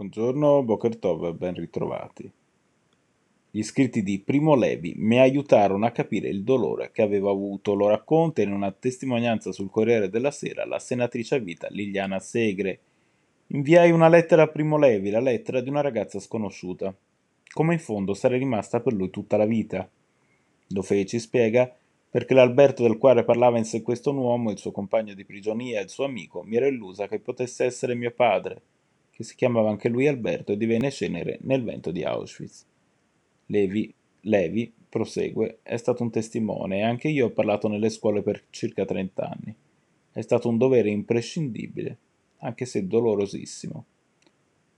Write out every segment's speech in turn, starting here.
Buongiorno, Boker Tov, ben ritrovati. Gli scritti di Primo Levi mi aiutarono a capire il dolore che avevo avuto, lo racconta in una testimonianza sul Corriere della Sera la senatrice a vita Liliana Segre. Inviai una lettera a Primo Levi, la lettera di una ragazza sconosciuta. Come in fondo sarei rimasta per lui tutta la vita. Lo feci, spiega, perché l'Alberto del quale parlava in sé questo uomo, il suo compagno di prigionia il suo amico, mi ero illusa che potesse essere mio padre che si chiamava anche lui Alberto e divenne cenere nel vento di Auschwitz. Levi, Levi prosegue, è stato un testimone e anche io ho parlato nelle scuole per circa 30 anni. È stato un dovere imprescindibile, anche se dolorosissimo.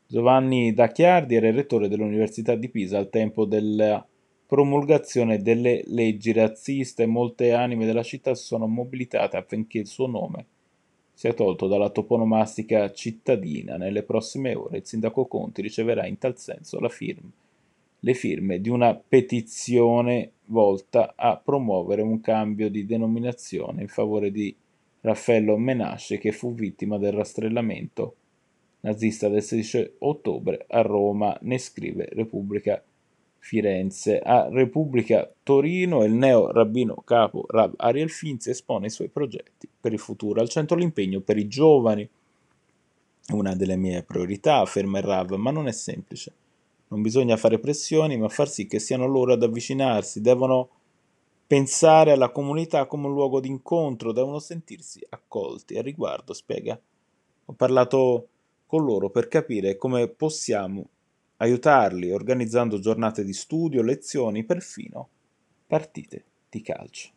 Giovanni D'Acchiardi era il rettore dell'Università di Pisa al tempo della promulgazione delle leggi razziste e molte anime della città si sono mobilitate affinché il suo nome sia tolto dalla toponomastica cittadina. Nelle prossime ore il sindaco Conti riceverà in tal senso firma, le firme di una petizione volta a promuovere un cambio di denominazione in favore di Raffaello Menasce che fu vittima del rastrellamento nazista del 16 ottobre a Roma, ne scrive Repubblica Firenze. A Repubblica Torino il neo rabbino capo Rab Ariel Finzi espone i suoi progetti per il futuro. Al centro l'impegno per i giovani. Una delle mie priorità, afferma il Rav, ma non è semplice. Non bisogna fare pressioni, ma far sì che siano loro ad avvicinarsi. Devono pensare alla comunità come un luogo di incontro, devono sentirsi accolti. A riguardo, spiega, ho parlato con loro per capire come possiamo aiutarli organizzando giornate di studio, lezioni, perfino partite di calcio.